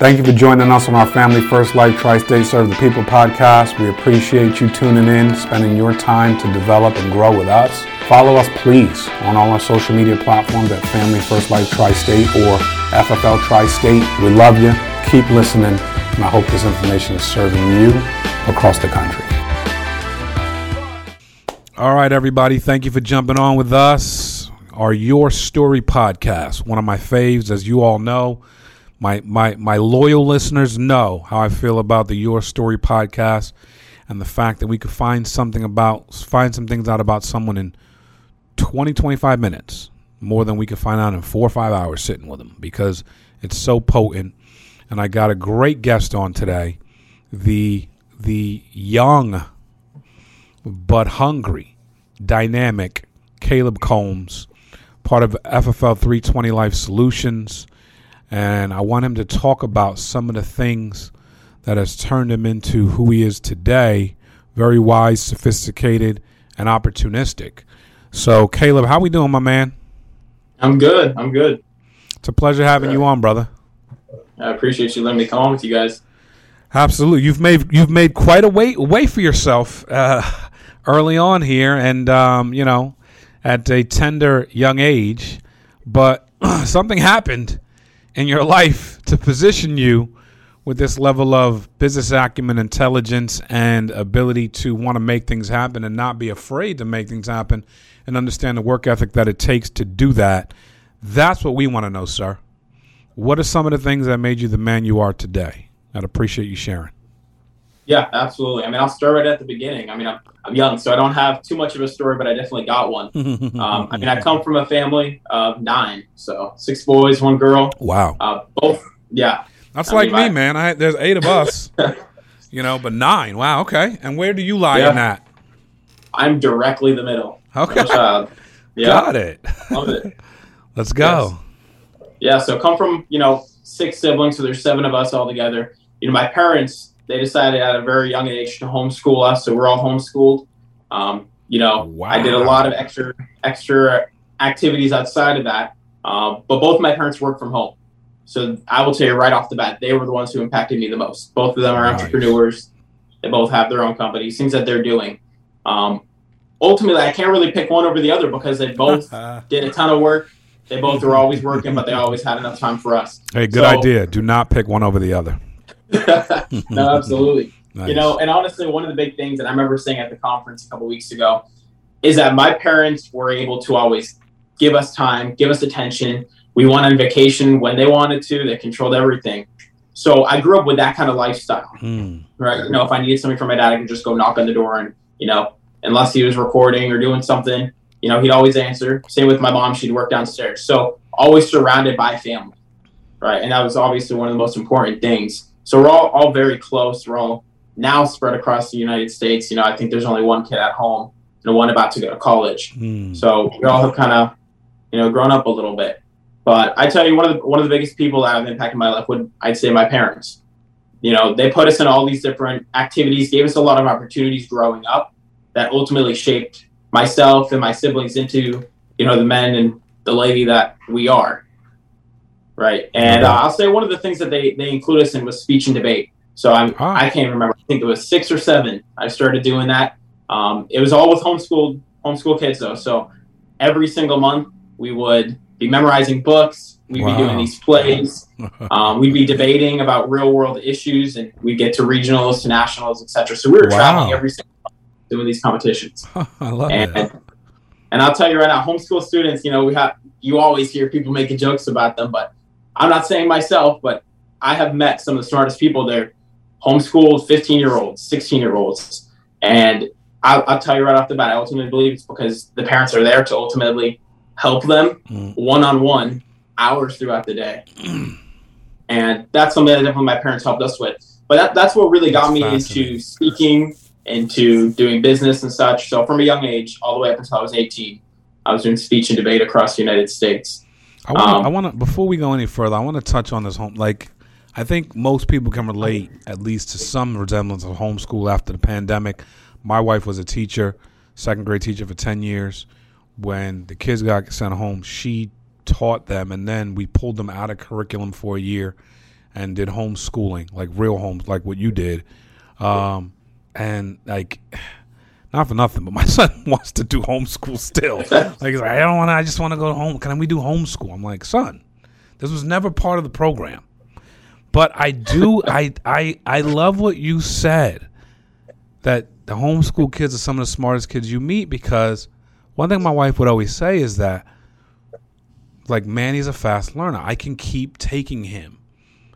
Thank you for joining us on our Family First Life Tri State Serve the People podcast. We appreciate you tuning in, spending your time to develop and grow with us. Follow us, please, on all our social media platforms at Family First Life Tri State or FFL Tri State. We love you. Keep listening, and I hope this information is serving you across the country. All right, everybody. Thank you for jumping on with us. Our Your Story podcast, one of my faves, as you all know. My, my, my loyal listeners know how I feel about the Your Story podcast and the fact that we could find something about, find some things out about someone in 20, 25 minutes, more than we could find out in four or five hours sitting with them because it's so potent. And I got a great guest on today, the, the young but hungry, dynamic Caleb Combs, part of FFL 320 Life Solutions. And I want him to talk about some of the things that has turned him into who he is today very wise, sophisticated, and opportunistic. So, Caleb, how we doing, my man? I'm good. I'm good. It's a pleasure having you on, brother. I appreciate you letting me come on with you guys. Absolutely, you've made you've made quite a way way for yourself uh, early on here, and um, you know, at a tender young age. But something happened in your life to position you with this level of business acumen, intelligence, and ability to want to make things happen and not be afraid to make things happen and understand the work ethic that it takes to do that. That's what we want to know, sir. What are some of the things that made you the man you are today? I'd appreciate you sharing. Yeah, absolutely. I mean, I'll start right at the beginning. I mean, I'm, I'm young, so I don't have too much of a story, but I definitely got one. um, I mean, I come from a family of nine, so six boys, one girl. Wow. Uh, both, yeah. That's I like mean, me, man. I there's eight of us, you know, but nine. Wow. Okay. And where do you lie yeah. in that? I'm directly the middle. Okay. Yeah. Got it. Love it. Let's go. Yes. Yeah. So come from you know six siblings, so there's seven of us all together. You know, my parents they decided at a very young age to homeschool us, so we're all homeschooled. Um, you know, wow. I did a lot of extra extra activities outside of that, uh, but both my parents work from home. So I will tell you right off the bat, they were the ones who impacted me the most. Both of them are nice. entrepreneurs. They both have their own companies, things that they're doing. Um, ultimately, I can't really pick one over the other because they both did a ton of work. They both were always working, but they always had enough time for us. Hey, good so, idea. Do not pick one over the other. no, absolutely. Nice. You know, and honestly, one of the big things that I remember saying at the conference a couple weeks ago is that my parents were able to always give us time, give us attention. We went on vacation when they wanted to. They controlled everything. So I grew up with that kind of lifestyle, mm. right? You know, if I needed something from my dad, I could just go knock on the door, and you know, unless he was recording or doing something, you know, he'd always answer. Same with my mom; she'd work downstairs. So always surrounded by family, right? And that was obviously one of the most important things. So we're all, all very close. We're all now spread across the United States. You know, I think there's only one kid at home and one about to go to college. Mm. So we all have kind of, you know, grown up a little bit. But I tell you, one of the one of the biggest people that have impacted my life would I'd say my parents. You know, they put us in all these different activities, gave us a lot of opportunities growing up that ultimately shaped myself and my siblings into, you know, the men and the lady that we are right? And uh, I'll say one of the things that they they include us in was speech and debate. So I'm huh. I can't remember. I think it was six or seven. I started doing that. Um, it was all with homeschool homeschool kids though. So every single month we would be memorizing books. We'd wow. be doing these plays. um, we'd be debating about real world issues, and we'd get to regionals, to nationals, etc. So we were wow. traveling every single month doing these competitions. I love and, it. And I'll tell you right now, homeschool students, you know, we have you always hear people making jokes about them, but I'm not saying myself, but I have met some of the smartest people there, homeschooled 15 year olds, 16 year olds. And I'll, I'll, tell you right off the bat, I ultimately believe it's because the parents are there to ultimately help them one on one hours throughout the day. and that's something that definitely my parents helped us with. But that, that's what really got me into speaking, into doing business and such. So from a young age, all the way up until I was 18, I was doing speech and debate across the United States. I want. Um, I want to. Before we go any further, I want to touch on this home. Like, I think most people can relate at least to some resemblance of homeschool after the pandemic. My wife was a teacher, second grade teacher for ten years. When the kids got sent home, she taught them, and then we pulled them out of curriculum for a year, and did homeschooling, like real homes, like what you did. Um, and like, not for nothing, but my son wants to do homeschool still. like, he's like, I don't want to. I just want to go home. Can we do homeschool? I'm like, son, this was never part of the program. But I do. I I I love what you said. That the homeschool kids are some of the smartest kids you meet because one thing my wife would always say is that like Manny's a fast learner. I can keep taking him.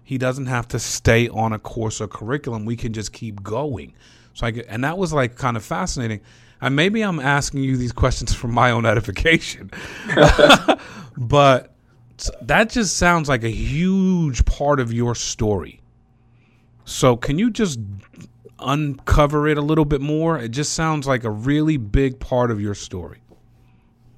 He doesn't have to stay on a course or curriculum. We can just keep going. So I get, and that was like kind of fascinating. And maybe I'm asking you these questions for my own edification, but that just sounds like a huge part of your story. So can you just uncover it a little bit more? It just sounds like a really big part of your story.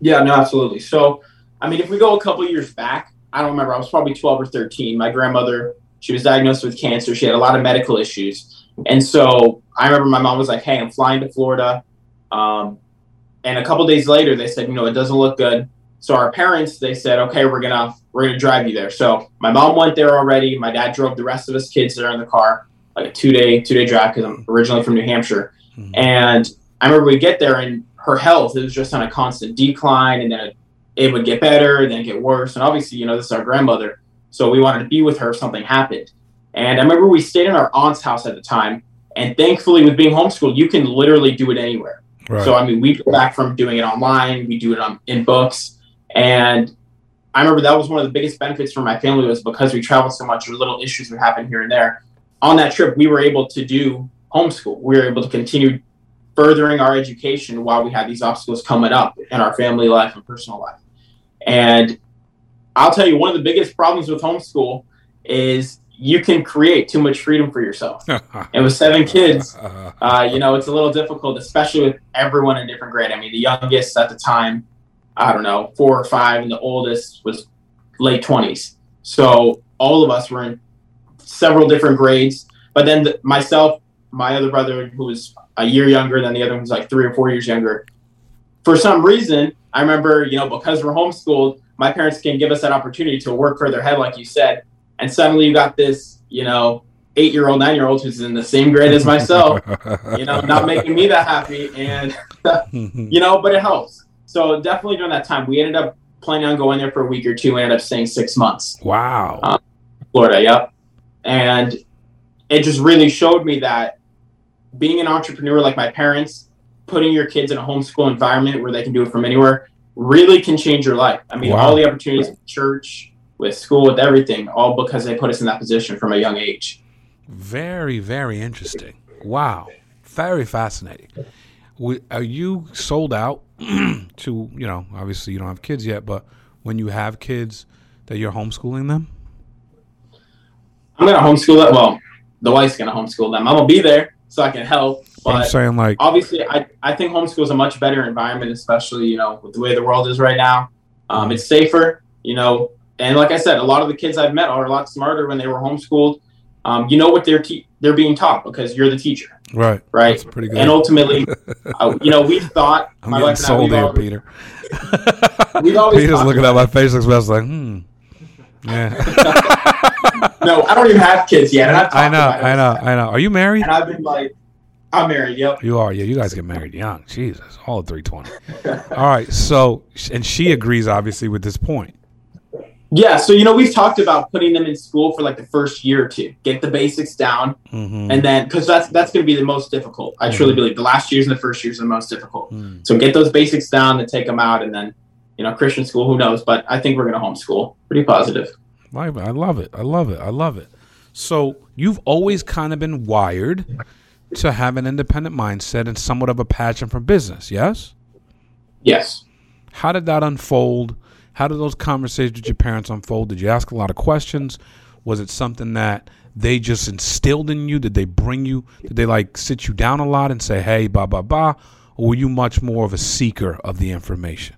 Yeah, no, absolutely. So, I mean, if we go a couple years back, I don't remember. I was probably 12 or 13. My grandmother, she was diagnosed with cancer. She had a lot of medical issues. And so I remember my mom was like, hey, I'm flying to Florida. Um, and a couple days later, they said, you know, it doesn't look good. So our parents, they said, okay, we're gonna we're gonna drive you there. So my mom went there already. My dad drove the rest of us kids there in the car, like a two day two day drive because I'm originally from New Hampshire. Mm-hmm. And I remember we get there and her health it was just on a constant decline, and then it, it would get better, and then get worse. And obviously, you know, this is our grandmother, so we wanted to be with her if something happened. And I remember we stayed in our aunt's house at the time, and thankfully, with being homeschooled, you can literally do it anywhere. Right. So I mean, we go back from doing it online, we do it on, in books and I remember that was one of the biggest benefits for my family was because we traveled so much, or little issues would happen here and there. On that trip, we were able to do homeschool. We were able to continue furthering our education while we had these obstacles coming up in our family life and personal life. And I'll tell you, one of the biggest problems with homeschool is you can create too much freedom for yourself. and with seven kids, uh, you know, it's a little difficult, especially with everyone in different grade. I mean, the youngest at the time I don't know, four or five, and the oldest was late 20s. So all of us were in several different grades. But then the, myself, my other brother, who was a year younger than the other one, was like three or four years younger. For some reason, I remember, you know, because we're homeschooled, my parents can give us that opportunity to work further ahead, like you said. And suddenly you got this, you know, eight year old, nine year old who's in the same grade as myself, you know, not making me that happy. And, you know, but it helps. So definitely during that time, we ended up planning on going there for a week or two. We ended up staying six months. Wow. Um, Florida, yep. And it just really showed me that being an entrepreneur like my parents, putting your kids in a homeschool environment where they can do it from anywhere, really can change your life. I mean, wow. all the opportunities church, with school, with everything, all because they put us in that position from a young age. Very, very interesting. Wow. Very fascinating. Are you sold out to you know obviously you don't have kids yet but when you have kids that you're homeschooling them i'm gonna homeschool them well the wife's gonna homeschool them i'm gonna be there so i can help but i'm saying like obviously i, I think homeschool is a much better environment especially you know with the way the world is right now um, it's safer you know and like i said a lot of the kids i've met are a lot smarter when they were homeschooled um, you know what they're te- they're being taught because you're the teacher Right. Right. That's pretty good. And ultimately, uh, you know, we thought I'm my getting sold here, always, Peter. we've always Peter's looking at my face like, like, hmm. Yeah. no, I don't even have kids yet. I know, I know, I know. Are you married? And I've been like, I'm married. Yep. You are. Yeah, you guys get married young. Jesus, all at 320. all right. So, and she agrees, obviously, with this point. Yeah, so you know we've talked about putting them in school for like the first year or two, get the basics down, mm-hmm. and then because that's that's going to be the most difficult. I mm-hmm. truly believe the last years and the first years are the most difficult. Mm-hmm. So get those basics down and take them out, and then you know Christian school, who knows? But I think we're going to homeschool. Pretty positive. I love it. I love it. I love it. So you've always kind of been wired to have an independent mindset and somewhat of a passion for business. Yes. Yes. How did that unfold? How did those conversations with your parents unfold? Did you ask a lot of questions? Was it something that they just instilled in you? Did they bring you? Did they like sit you down a lot and say, "Hey, blah blah blah," or were you much more of a seeker of the information?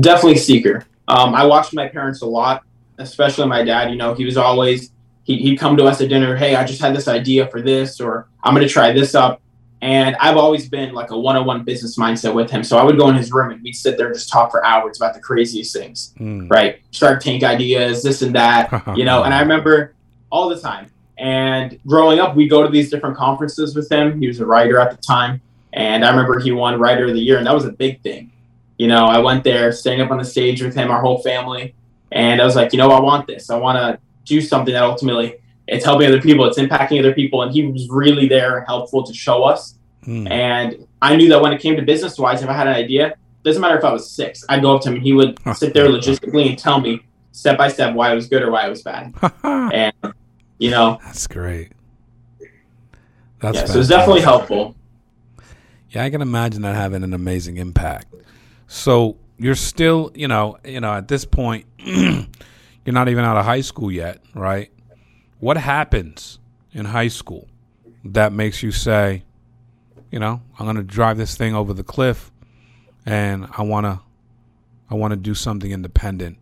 Definitely seeker. Um, I watched my parents a lot, especially my dad. You know, he was always he, he'd come to us at dinner. Hey, I just had this idea for this, or I'm going to try this up. And I've always been like a one on one business mindset with him. So I would go in his room and we'd sit there and just talk for hours about the craziest things, mm. right? Shark Tank ideas, this and that, you know. And I remember all the time. And growing up, we go to these different conferences with him. He was a writer at the time, and I remember he won Writer of the Year, and that was a big thing. You know, I went there, staying up on the stage with him, our whole family, and I was like, you know, I want this. I want to do something that ultimately it's helping other people, it's impacting other people, and he was really there and helpful to show us. Hmm. And I knew that when it came to business wise, if I had an idea, doesn't matter if I was six, I'd go up to him and he would sit there logistically and tell me step by step why it was good or why it was bad. and you know, that's great. That's yeah, so it's definitely helpful. Yeah, I can imagine that having an amazing impact. So you're still, you know, you know, at this point, you're not even out of high school yet, right? What happens in high school that makes you say, you know, I'm going to drive this thing over the cliff, and I want to, I want to do something independent.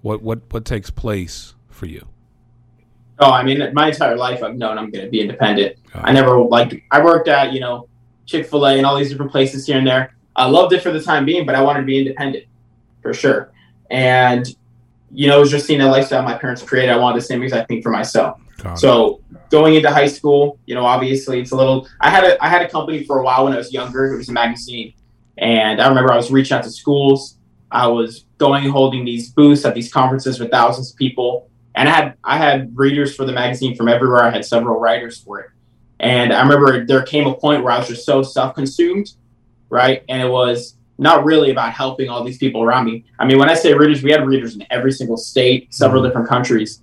What what what takes place for you? Oh, I mean, my entire life I've known I'm going to be independent. I never like I worked at you know Chick Fil A and all these different places here and there. I loved it for the time being, but I wanted to be independent for sure. And you know, it was just seeing the lifestyle my parents created. I wanted the same exact thing for myself. so going into high school, you know, obviously it's a little. I had a I had a company for a while when I was younger. It was a magazine, and I remember I was reaching out to schools. I was going and holding these booths at these conferences with thousands of people, and I had I had readers for the magazine from everywhere. I had several writers for it, and I remember there came a point where I was just so self-consumed, right? And it was not really about helping all these people around me. I mean, when I say readers, we had readers in every single state, several mm-hmm. different countries,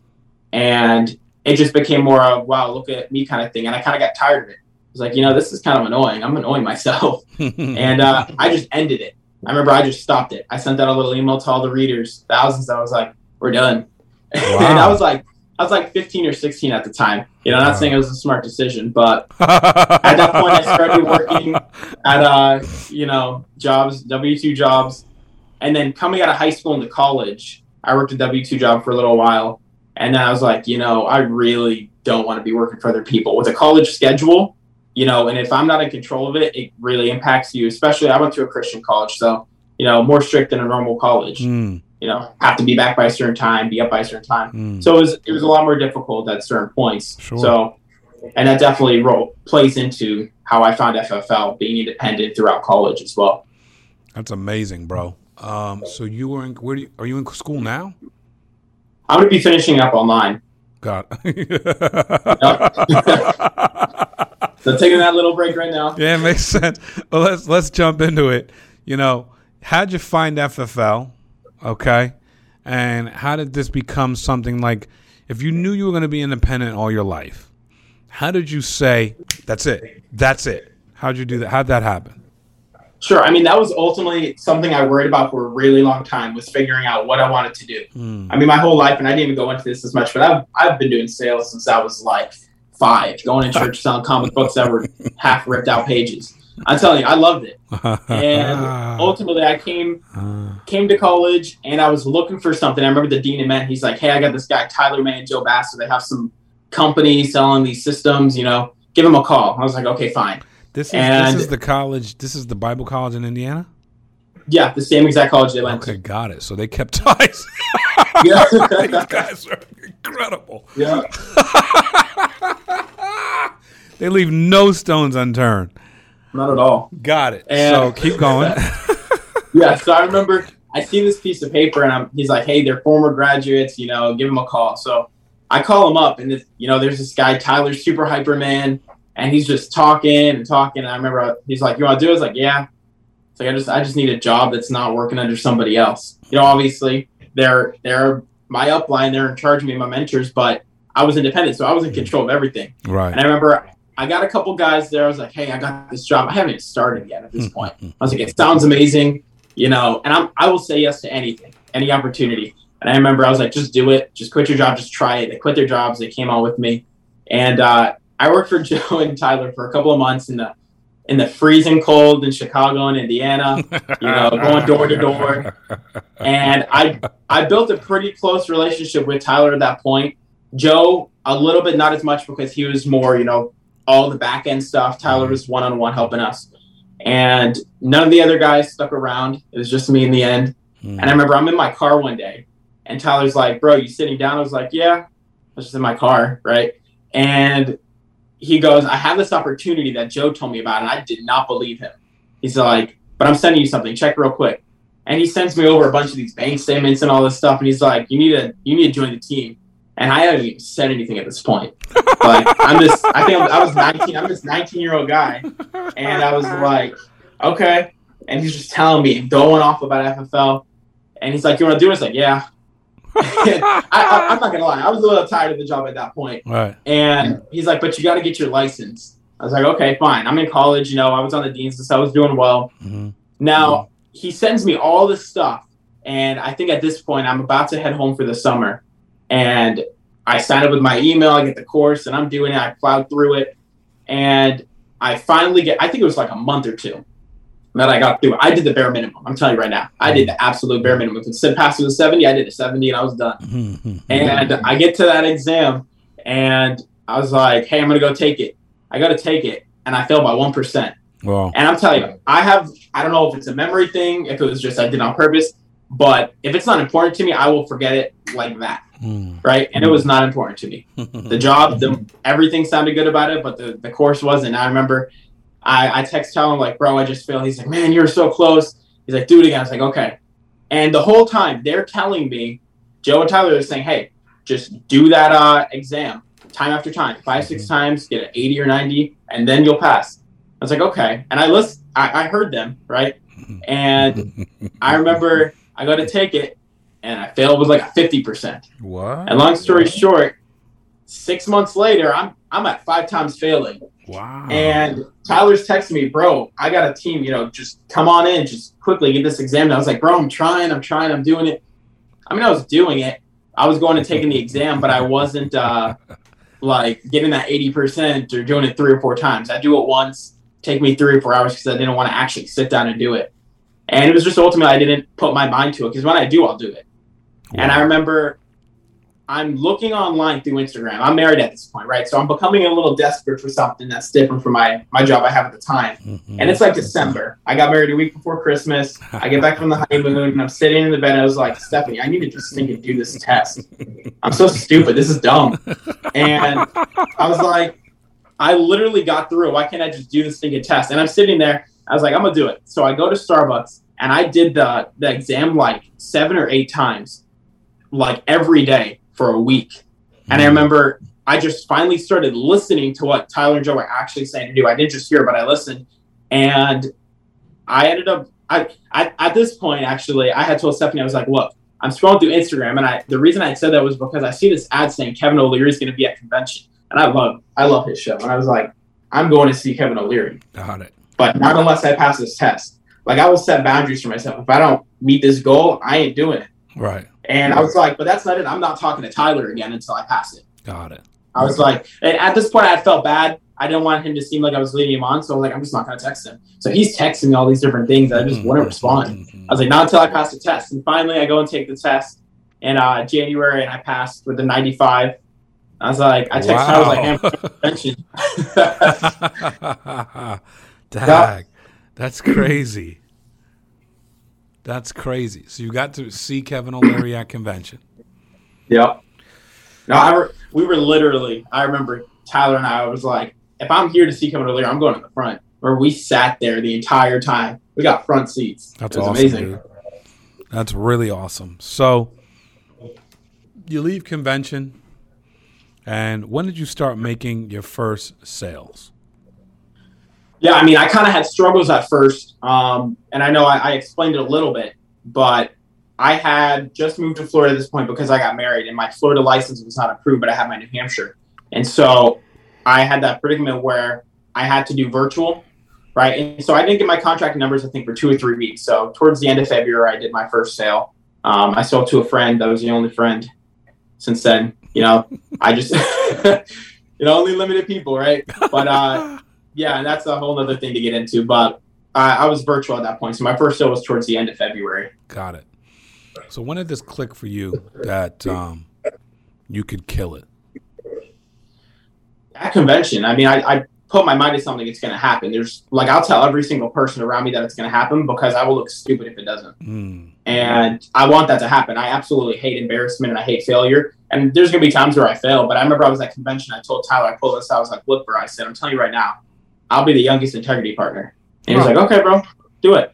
and it just became more of wow, look at me kind of thing. And I kind of got tired of it. I was like, you know, this is kind of annoying. I'm annoying myself, and uh, I just ended it. I remember I just stopped it. I sent out a little email to all the readers, thousands. I was like, we're done. Wow. and I was like, I was like 15 or 16 at the time. You know, not saying it was a smart decision, but at that point, I started working at, uh, you know, jobs, W 2 jobs. And then coming out of high school into college, I worked a W 2 job for a little while. And then I was like, you know, I really don't want to be working for other people. With a college schedule, you know, and if I'm not in control of it, it really impacts you. Especially, I went to a Christian college, so, you know, more strict than a normal college. Mm you know, have to be back by a certain time, be up by a certain time. Mm. So it was it was a lot more difficult at certain points. Sure. So, and that definitely role, plays into how I found FFL being independent throughout college as well. That's amazing, bro. Um, so you were in where you, are you in school now? I'm going to be finishing up online. God. so taking that little break right now. Yeah, it makes sense. Well, let's let's jump into it. You know, how'd you find FFL? Okay. And how did this become something like if you knew you were going to be independent all your life, how did you say, that's it? That's it. How'd you do that? How'd that happen? Sure. I mean, that was ultimately something I worried about for a really long time was figuring out what I wanted to do. Mm. I mean, my whole life, and I didn't even go into this as much, but I've, I've been doing sales since I was like five, going to church selling comic books that were half ripped out pages. I'm telling you, I loved it. And ah. ultimately, I came ah. came to college and I was looking for something. I remember the dean and met. He's like, "Hey, I got this guy Tyler May and Joe Bassler. They have some company selling these systems. You know, give him a call." I was like, "Okay, fine." This is and, this is the college. This is the Bible college in Indiana. Yeah, the same exact college they went okay, to. got it. So they kept ties. yeah, these guys are incredible. Yeah, they leave no stones unturned. Not at all. Got it. And so keep going. yeah. So I remember I see this piece of paper and I'm, he's like, hey, they're former graduates, you know, give them a call. So I call him up and, this, you know, there's this guy, Tyler Super Hyperman, and he's just talking and talking. And I remember he's like, you want to do it? I was like, yeah. It's like, I just, I just need a job that's not working under somebody else. You know, obviously they're, they're my upline, they're in charge of me, my mentors, but I was independent. So I was in control of everything. Right. And I remember I got a couple guys there. I was like, hey, I got this job. I haven't even started yet at this hmm, hmm, point. Hmm. I was like, it sounds amazing, you know, and I'm, I will say yes to anything, any opportunity. And I remember I was like, just do it. Just quit your job. Just try it. They quit their jobs. They came on with me. And uh, I worked for Joe and Tyler for a couple of months in the in the freezing cold in Chicago and Indiana, you know, going door to door. And I I built a pretty close relationship with Tyler at that point. Joe, a little bit, not as much because he was more, you know, all the back end stuff. Tyler mm-hmm. was one on one helping us. And none of the other guys stuck around. It was just me in the end. Mm. And I remember I'm in my car one day and Tyler's like, Bro, you sitting down? I was like, Yeah. I was just in my car, right? And he goes, I have this opportunity that Joe told me about, and I did not believe him. He's like, but I'm sending you something. Check real quick. And he sends me over a bunch of these bank statements and all this stuff. And he's like, you need to, you need to join the team. And I haven't even said anything at this point. Like I'm just, I think I'm, I was 19. I'm this 19 year old guy, and I was like, okay. And he's just telling me, and going off about FFL. And he's like, you want to do it? It's like, yeah. I, am not gonna lie, I was a little tired of the job at that point. Right. And he's like, but you got to get your license. I was like, okay, fine. I'm in college. You know, I was on the dean's list. I was doing well. Mm-hmm. Now mm-hmm. he sends me all this stuff, and I think at this point I'm about to head home for the summer, and I sign up with my email. I get the course, and I'm doing it. I plowed through it, and I finally get. I think it was like a month or two that I got through. I did the bare minimum. I'm telling you right now, I did the absolute bare minimum. If it said pass to the 70, I did a 70, and I was done. Mm-hmm. and I get to that exam, and I was like, "Hey, I'm gonna go take it." I got to take it, and I failed by one percent. Wow. And I'm telling you, I have I don't know if it's a memory thing, if it was just I did it on purpose, but if it's not important to me, I will forget it like that. Mm. Right. And it was not important to me. the job, the everything sounded good about it, but the, the course wasn't. I remember I, I text Tyler like, bro, I just failed. He's like, man, you're so close. He's like, do it again. I was like, okay. And the whole time they're telling me, Joe and Tyler are saying, hey, just do that uh, exam time after time, five, six mm-hmm. times, get an 80 or 90, and then you'll pass. I was like, okay. And I list, I, I heard them, right? And I remember I got to take it, and I failed with like a 50%. What? And long story short, six months later, I'm I'm at five times failing. Wow. And Tyler's texting me, bro, I got a team, you know, just come on in, just quickly get this exam. And I was like, bro, I'm trying, I'm trying, I'm doing it. I mean, I was doing it. I was going and taking the exam, but I wasn't uh, like getting that 80% or doing it three or four times. I do it once, take me three or four hours because I didn't want to actually sit down and do it. And it was just ultimately, I didn't put my mind to it because when I do, I'll do it. Wow. And I remember I'm looking online through Instagram. I'm married at this point, right? So I'm becoming a little desperate for something that's different from my my job I have at the time. Mm-hmm. And it's like December. I got married a week before Christmas. I get back from the honeymoon and I'm sitting in the bed. I was like, Stephanie, I need to just think and do this test. I'm so stupid. This is dumb. And I was like, I literally got through. Why can't I just do this thinking test? And I'm sitting there. I was like, I'm gonna do it. So I go to Starbucks and I did the the exam like seven or eight times, like every day for a week. And I hmm. remember I just finally started listening to what Tyler and Joe were actually saying to do. I didn't just hear, but I listened. And I ended up, I, I at this point, actually, I had told Stephanie, I was like, look, I'm scrolling through Instagram. And I, the reason I said that was because I see this ad saying Kevin O'Leary is going to be at convention. And I love, I love his show. And I was like, I'm going to see Kevin O'Leary. Got it. But not unless I pass this test. Like I will set boundaries for myself. If I don't meet this goal, I ain't doing it. Right. And I was like, but that's not it. I'm not talking to Tyler again until I pass it. Got it. I was like, and at this point, I felt bad. I didn't want him to seem like I was leading him on. So I'm like, I'm just not going to text him. So he's texting me all these different things. I just wouldn't respond. I was like, not until I pass the test. And finally, I go and take the test in uh, January and I passed with a 95. I was like, I texted wow. I was like, Dag, that's crazy. That's crazy. So you got to see Kevin O'Leary at convention. Yep. No, I re- we were literally. I remember Tyler and I was like, if I'm here to see Kevin O'Leary, I'm going to the front. Where we sat there the entire time. We got front seats. That's awesome, amazing. Dude. That's really awesome. So you leave convention, and when did you start making your first sales? Yeah, I mean, I kind of had struggles at first, um, and I know I, I, explained it a little bit, but I had just moved to Florida at this point because I got married, and my Florida license was not approved, but I had my New Hampshire, and so I had that predicament where I had to do virtual, right? And so I didn't get my contract numbers, I think, for two or three weeks. So towards the end of February, I did my first sale. Um, I sold to a friend that was the only friend. Since then, you know, I just, you know, only limited people, right? But uh, yeah, and that's a whole other thing to get into. But I, I was virtual at that point, so my first show was towards the end of February. Got it. So when did this click for you that um, you could kill it? At convention, I mean, I, I put my mind to something, it's going to happen. There's like I'll tell every single person around me that it's going to happen because I will look stupid if it doesn't. Mm. And I want that to happen. I absolutely hate embarrassment and I hate failure. And there's gonna be times where I fail, but I remember I was at convention. I told Tyler, I pulled this. I was like, "Look, bro," I said, "I'm telling you right now, I'll be the youngest integrity partner." And he was like, "Okay, bro, do it."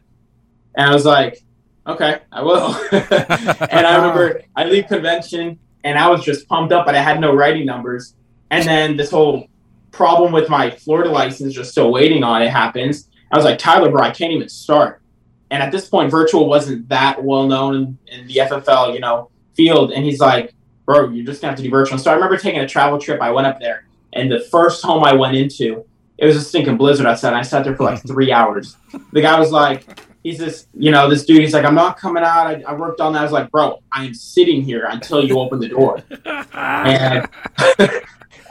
And I was like, "Okay, I will." and I remember I leave convention, and I was just pumped up, but I had no writing numbers. And then this whole problem with my Florida license, just still waiting on it, happens. I was like, Tyler, bro, I can't even start. And at this point, virtual wasn't that well known in, in the FFL, you know, field. And he's like, bro, you're just gonna have to do virtual. So I remember taking a travel trip. I went up there, and the first home I went into, it was a stinking blizzard outside. And I sat there for like three hours. The guy was like, he's this, you know, this dude. He's like, I'm not coming out. I, I worked on that. I was like, bro, I'm sitting here until you open the door. and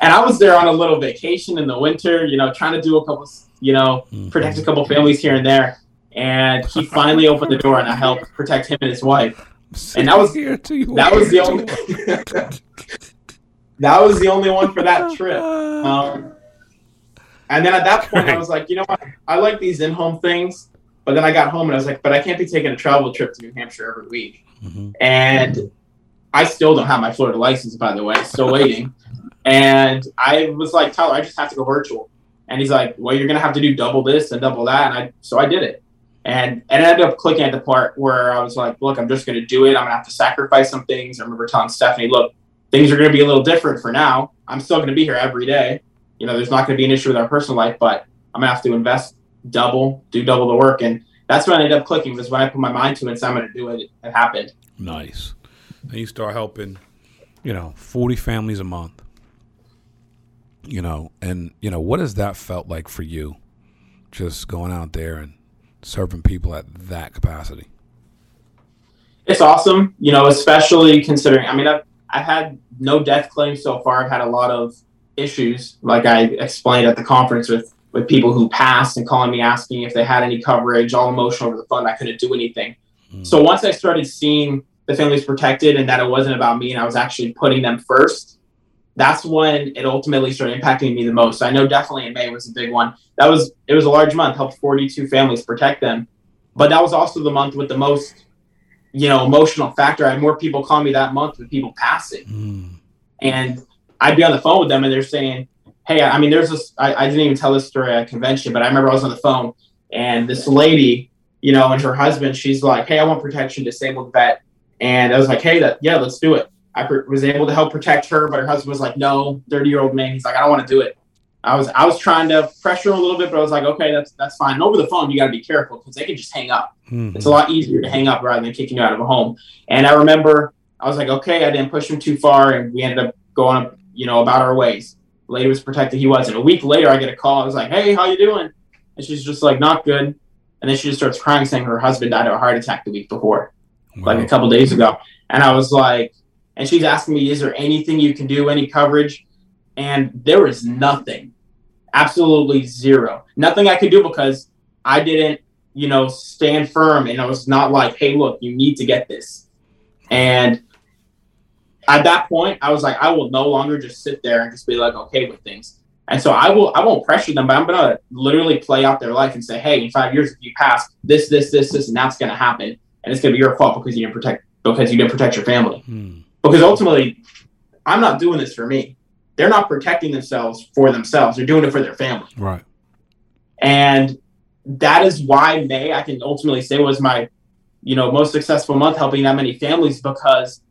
and I was there on a little vacation in the winter, you know, trying to do a couple, you know, mm-hmm. protect a couple families here and there. And he finally opened the door, and I helped protect him and his wife. And that was that was the only that was the only one for that trip. Um, and then at that point, I was like, you know what? I like these in-home things. But then I got home and I was like, but I can't be taking a travel trip to New Hampshire every week. Mm-hmm. And I still don't have my Florida license, by the way. Still waiting. And I was like, Tyler, I just have to go virtual. And he's like, well, you're going to have to do double this and double that. And I, so I did it. And, and I ended up clicking at the part where I was like, look, I'm just going to do it. I'm going to have to sacrifice some things. I remember telling Stephanie, look, things are going to be a little different for now. I'm still going to be here every day. You know, there's not going to be an issue with our personal life, but I'm going to have to invest double, do double the work. And that's when I ended up clicking was when I put my mind to it and said, I'm going to do it. It happened. Nice. And you start helping, you know, 40 families a month you know, and you know, what has that felt like for you, just going out there and serving people at that capacity? It's awesome, you know, especially considering. I mean, I've I've had no death claims so far. I've had a lot of issues, like I explained at the conference with with people who passed and calling me asking if they had any coverage, all emotional over the phone. I couldn't do anything. Mm. So once I started seeing the families protected and that it wasn't about me and I was actually putting them first, that's when it ultimately started impacting me the most. I know definitely in May was a big one. That was it was a large month, helped 42 families protect them. But that was also the month with the most, you know, emotional factor. I had more people call me that month with people passing. Mm. And I'd be on the phone with them and they're saying, Hey, I mean, there's this I, I didn't even tell this story at a convention, but I remember I was on the phone and this lady, you know, and her husband, she's like, Hey, I want protection disabled vet. And I was like, Hey, that yeah, let's do it. I was able to help protect her, but her husband was like, "No, thirty year old man." He's like, "I don't want to do it." I was I was trying to pressure him a little bit, but I was like, "Okay, that's that's fine." And over the phone, you got to be careful because they can just hang up. Mm-hmm. It's a lot easier to hang up rather than kicking you out of a home. And I remember I was like, "Okay," I didn't push him too far, and we ended up going up, you know, about our ways. lady was protected; he wasn't. A week later, I get a call. I was like, "Hey, how you doing?" And she's just like, "Not good." And then she just starts crying, saying her husband died of a heart attack the week before, wow. like a couple days ago. And I was like, and she's asking me, "Is there anything you can do? Any coverage?" And there was nothing, absolutely zero, nothing I could do because I didn't, you know, stand firm, and I was not like, "Hey, look, you need to get this." And at that point, I was like, I will no longer just sit there and just be like, okay with things. And so I will, I won't pressure them, but I'm gonna literally play out their life and say, hey, in five years, if you pass this, this, this, this, and that's gonna happen, and it's gonna be your fault because you didn't protect because you didn't protect your family. Hmm. Because ultimately, I'm not doing this for me. They're not protecting themselves for themselves. They're doing it for their family. Right. And that is why May I can ultimately say was my, you know, most successful month helping that many families because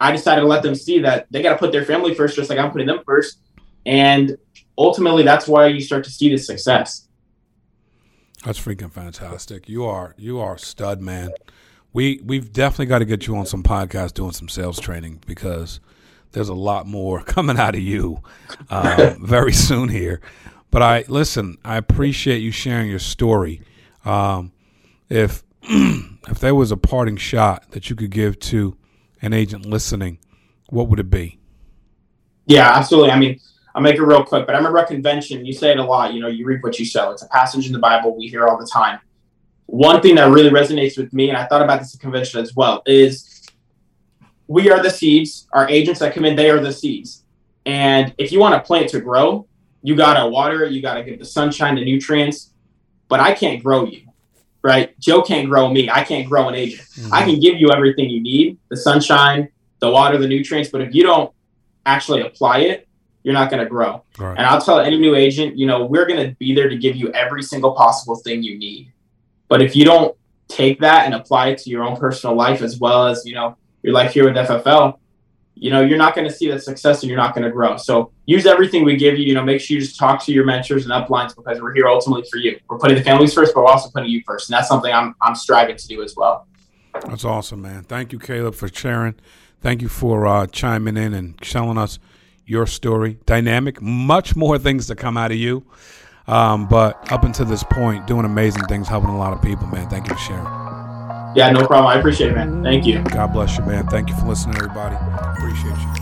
I decided to let them see that they got to put their family first, just like I'm putting them first. And ultimately, that's why you start to see the success. That's freaking fantastic. You are you are stud, man we we've definitely got to get you on some podcast doing some sales training because there's a lot more coming out of you uh, very soon here. But I listen. I appreciate you sharing your story. Um, if if there was a parting shot that you could give to an agent listening, what would it be? Yeah, absolutely. I mean, I'll make it real quick, but I remember a convention. You say it a lot. You know, you reap what you sow. It's a passage in the Bible we hear all the time one thing that really resonates with me, and I thought about this at convention as well, is we are the seeds. Our agents that come in, they are the seeds. And if you want a plant to grow, you gotta water it, you gotta give the sunshine, the nutrients. But I can't grow you, right? Joe can't grow me. I can't grow an agent. Mm-hmm. I can give you everything you need: the sunshine, the water, the nutrients, but if you don't actually apply it, you're not going to grow. Right. And I'll tell any new agent, you know, we're going to be there to give you every single possible thing you need. But if you don't take that and apply it to your own personal life as well as, you know, your life here with FFL, you know, you're not going to see the success and you're not going to grow. So use everything we give you. You know, make sure you just talk to your mentors and uplines because we're here ultimately for you. We're putting the families first, but we're also putting you first, and that's something I'm I'm striving to do as well. That's awesome, man. Thank you, Caleb, for sharing. Thank you for uh, chiming in and telling us your story. Dynamic, much more things to come out of you. Um, but up until this point, doing amazing things, helping a lot of people, man. Thank you for sharing. Yeah, no problem. I appreciate it, man. Thank you. God bless you, man. Thank you for listening, everybody. Appreciate you.